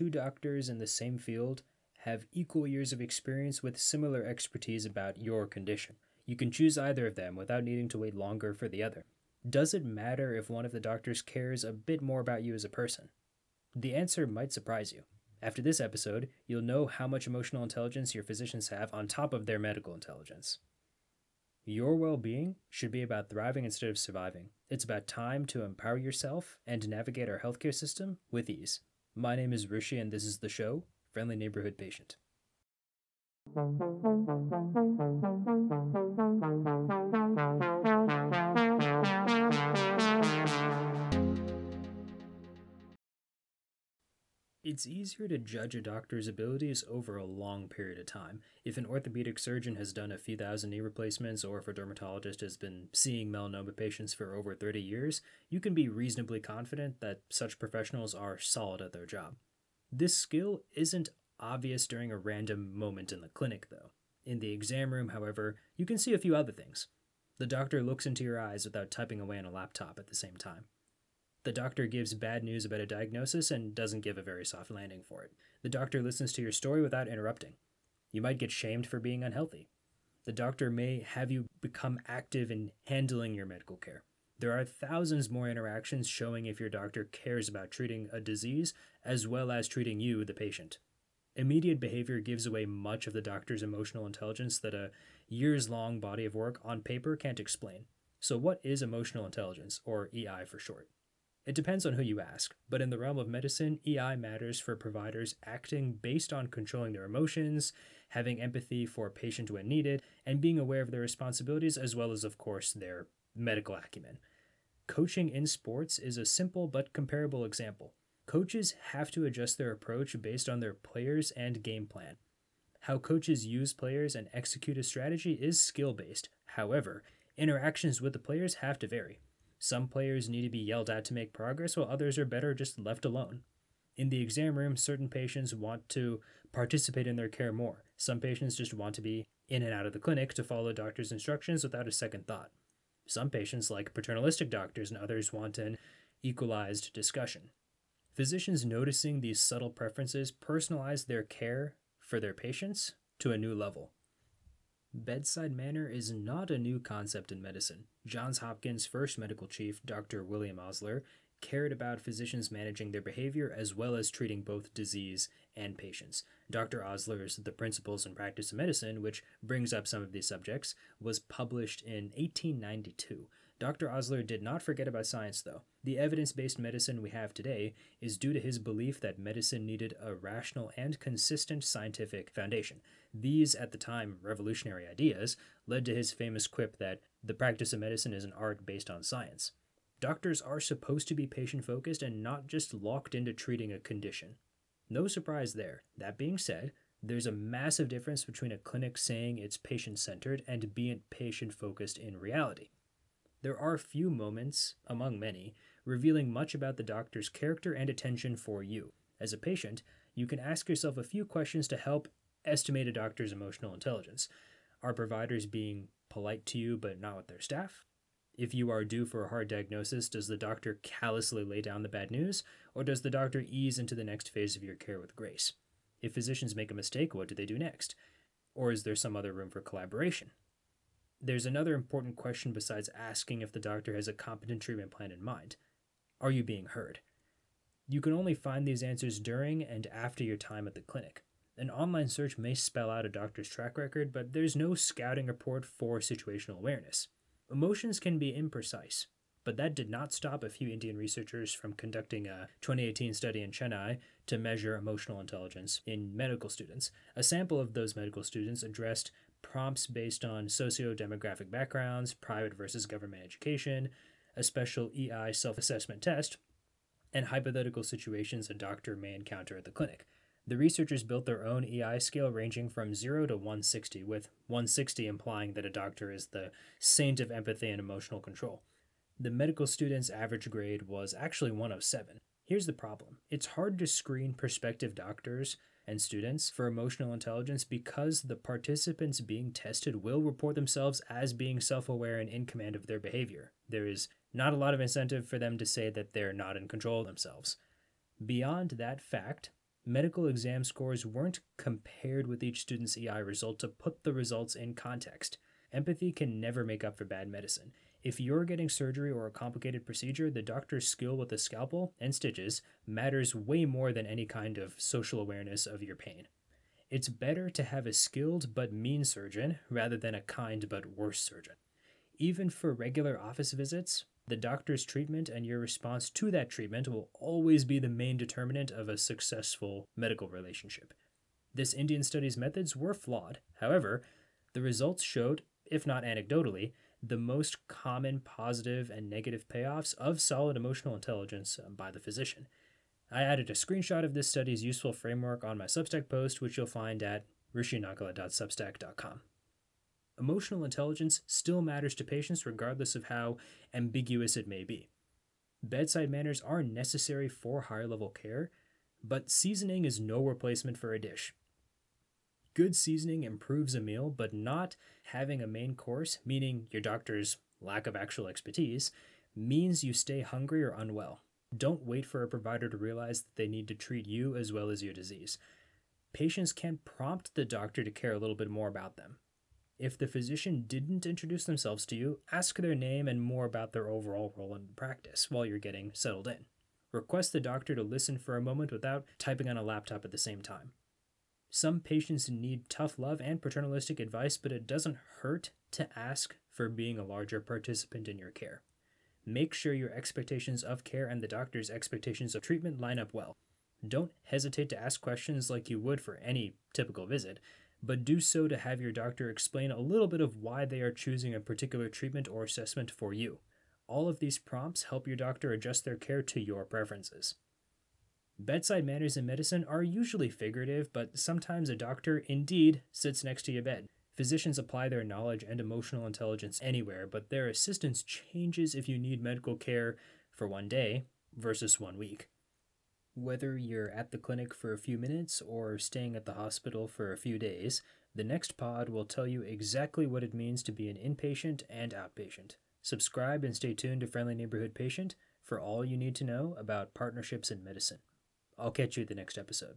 two doctors in the same field have equal years of experience with similar expertise about your condition. You can choose either of them without needing to wait longer for the other. Does it matter if one of the doctors cares a bit more about you as a person? The answer might surprise you. After this episode, you'll know how much emotional intelligence your physicians have on top of their medical intelligence. Your well being should be about thriving instead of surviving. It's about time to empower yourself and navigate our healthcare system with ease. My name is Rishi, and this is the show Friendly Neighborhood Patient. It's easier to judge a doctor's abilities over a long period of time. If an orthopedic surgeon has done a few thousand knee replacements, or if a dermatologist has been seeing melanoma patients for over 30 years, you can be reasonably confident that such professionals are solid at their job. This skill isn't obvious during a random moment in the clinic, though. In the exam room, however, you can see a few other things. The doctor looks into your eyes without typing away on a laptop at the same time. The doctor gives bad news about a diagnosis and doesn't give a very soft landing for it. The doctor listens to your story without interrupting. You might get shamed for being unhealthy. The doctor may have you become active in handling your medical care. There are thousands more interactions showing if your doctor cares about treating a disease as well as treating you, the patient. Immediate behavior gives away much of the doctor's emotional intelligence that a years long body of work on paper can't explain. So, what is emotional intelligence, or EI for short? It depends on who you ask, but in the realm of medicine, EI matters for providers acting based on controlling their emotions, having empathy for a patient when needed, and being aware of their responsibilities as well as, of course, their medical acumen. Coaching in sports is a simple but comparable example. Coaches have to adjust their approach based on their players and game plan. How coaches use players and execute a strategy is skill based. However, interactions with the players have to vary. Some players need to be yelled at to make progress, while others are better just left alone. In the exam room, certain patients want to participate in their care more. Some patients just want to be in and out of the clinic to follow doctor's instructions without a second thought. Some patients like paternalistic doctors, and others want an equalized discussion. Physicians noticing these subtle preferences personalize their care for their patients to a new level. Bedside manner is not a new concept in medicine. Johns Hopkins' first medical chief, Dr. William Osler, cared about physicians managing their behavior as well as treating both disease and patients. Dr. Osler's The Principles and Practice of Medicine, which brings up some of these subjects, was published in 1892. Dr. Osler did not forget about science, though. The evidence based medicine we have today is due to his belief that medicine needed a rational and consistent scientific foundation. These, at the time, revolutionary ideas led to his famous quip that the practice of medicine is an art based on science. Doctors are supposed to be patient focused and not just locked into treating a condition. No surprise there. That being said, there's a massive difference between a clinic saying it's patient centered and being patient focused in reality. There are few moments, among many, revealing much about the doctor's character and attention for you. As a patient, you can ask yourself a few questions to help estimate a doctor's emotional intelligence. Are providers being polite to you but not with their staff? If you are due for a hard diagnosis, does the doctor callously lay down the bad news, or does the doctor ease into the next phase of your care with grace? If physicians make a mistake, what do they do next? Or is there some other room for collaboration? There's another important question besides asking if the doctor has a competent treatment plan in mind. Are you being heard? You can only find these answers during and after your time at the clinic. An online search may spell out a doctor's track record, but there's no scouting report for situational awareness. Emotions can be imprecise, but that did not stop a few Indian researchers from conducting a 2018 study in Chennai to measure emotional intelligence in medical students. A sample of those medical students addressed prompts based on socio-demographic backgrounds, private versus government education, a special EI self-assessment test, and hypothetical situations a doctor may encounter at the clinic. The researchers built their own EI scale ranging from 0 to 160, with 160 implying that a doctor is the saint of empathy and emotional control. The medical student's average grade was actually 107. Here's the problem it's hard to screen prospective doctors and students for emotional intelligence because the participants being tested will report themselves as being self aware and in command of their behavior. There is not a lot of incentive for them to say that they're not in control of themselves. Beyond that fact, medical exam scores weren't compared with each student's EI result to put the results in context. Empathy can never make up for bad medicine. If you're getting surgery or a complicated procedure, the doctor's skill with a scalpel and stitches matters way more than any kind of social awareness of your pain. It's better to have a skilled but mean surgeon rather than a kind but worse surgeon. Even for regular office visits, the doctor's treatment and your response to that treatment will always be the main determinant of a successful medical relationship. This Indian study's methods were flawed. However, the results showed, if not anecdotally, the most common positive and negative payoffs of solid emotional intelligence by the physician. I added a screenshot of this study's useful framework on my Substack post, which you'll find at rishinagala.substack.com. Emotional intelligence still matters to patients regardless of how ambiguous it may be. Bedside manners are necessary for higher level care, but seasoning is no replacement for a dish. Good seasoning improves a meal, but not having a main course, meaning your doctor's lack of actual expertise, means you stay hungry or unwell. Don't wait for a provider to realize that they need to treat you as well as your disease. Patients can prompt the doctor to care a little bit more about them. If the physician didn't introduce themselves to you, ask their name and more about their overall role in practice while you're getting settled in. Request the doctor to listen for a moment without typing on a laptop at the same time. Some patients need tough love and paternalistic advice, but it doesn't hurt to ask for being a larger participant in your care. Make sure your expectations of care and the doctor's expectations of treatment line up well. Don't hesitate to ask questions like you would for any typical visit, but do so to have your doctor explain a little bit of why they are choosing a particular treatment or assessment for you. All of these prompts help your doctor adjust their care to your preferences. Bedside manners in medicine are usually figurative, but sometimes a doctor indeed sits next to your bed. Physicians apply their knowledge and emotional intelligence anywhere, but their assistance changes if you need medical care for one day versus one week. Whether you're at the clinic for a few minutes or staying at the hospital for a few days, the next pod will tell you exactly what it means to be an inpatient and outpatient. Subscribe and stay tuned to Friendly Neighborhood Patient for all you need to know about partnerships in medicine. I'll catch you at the next episode.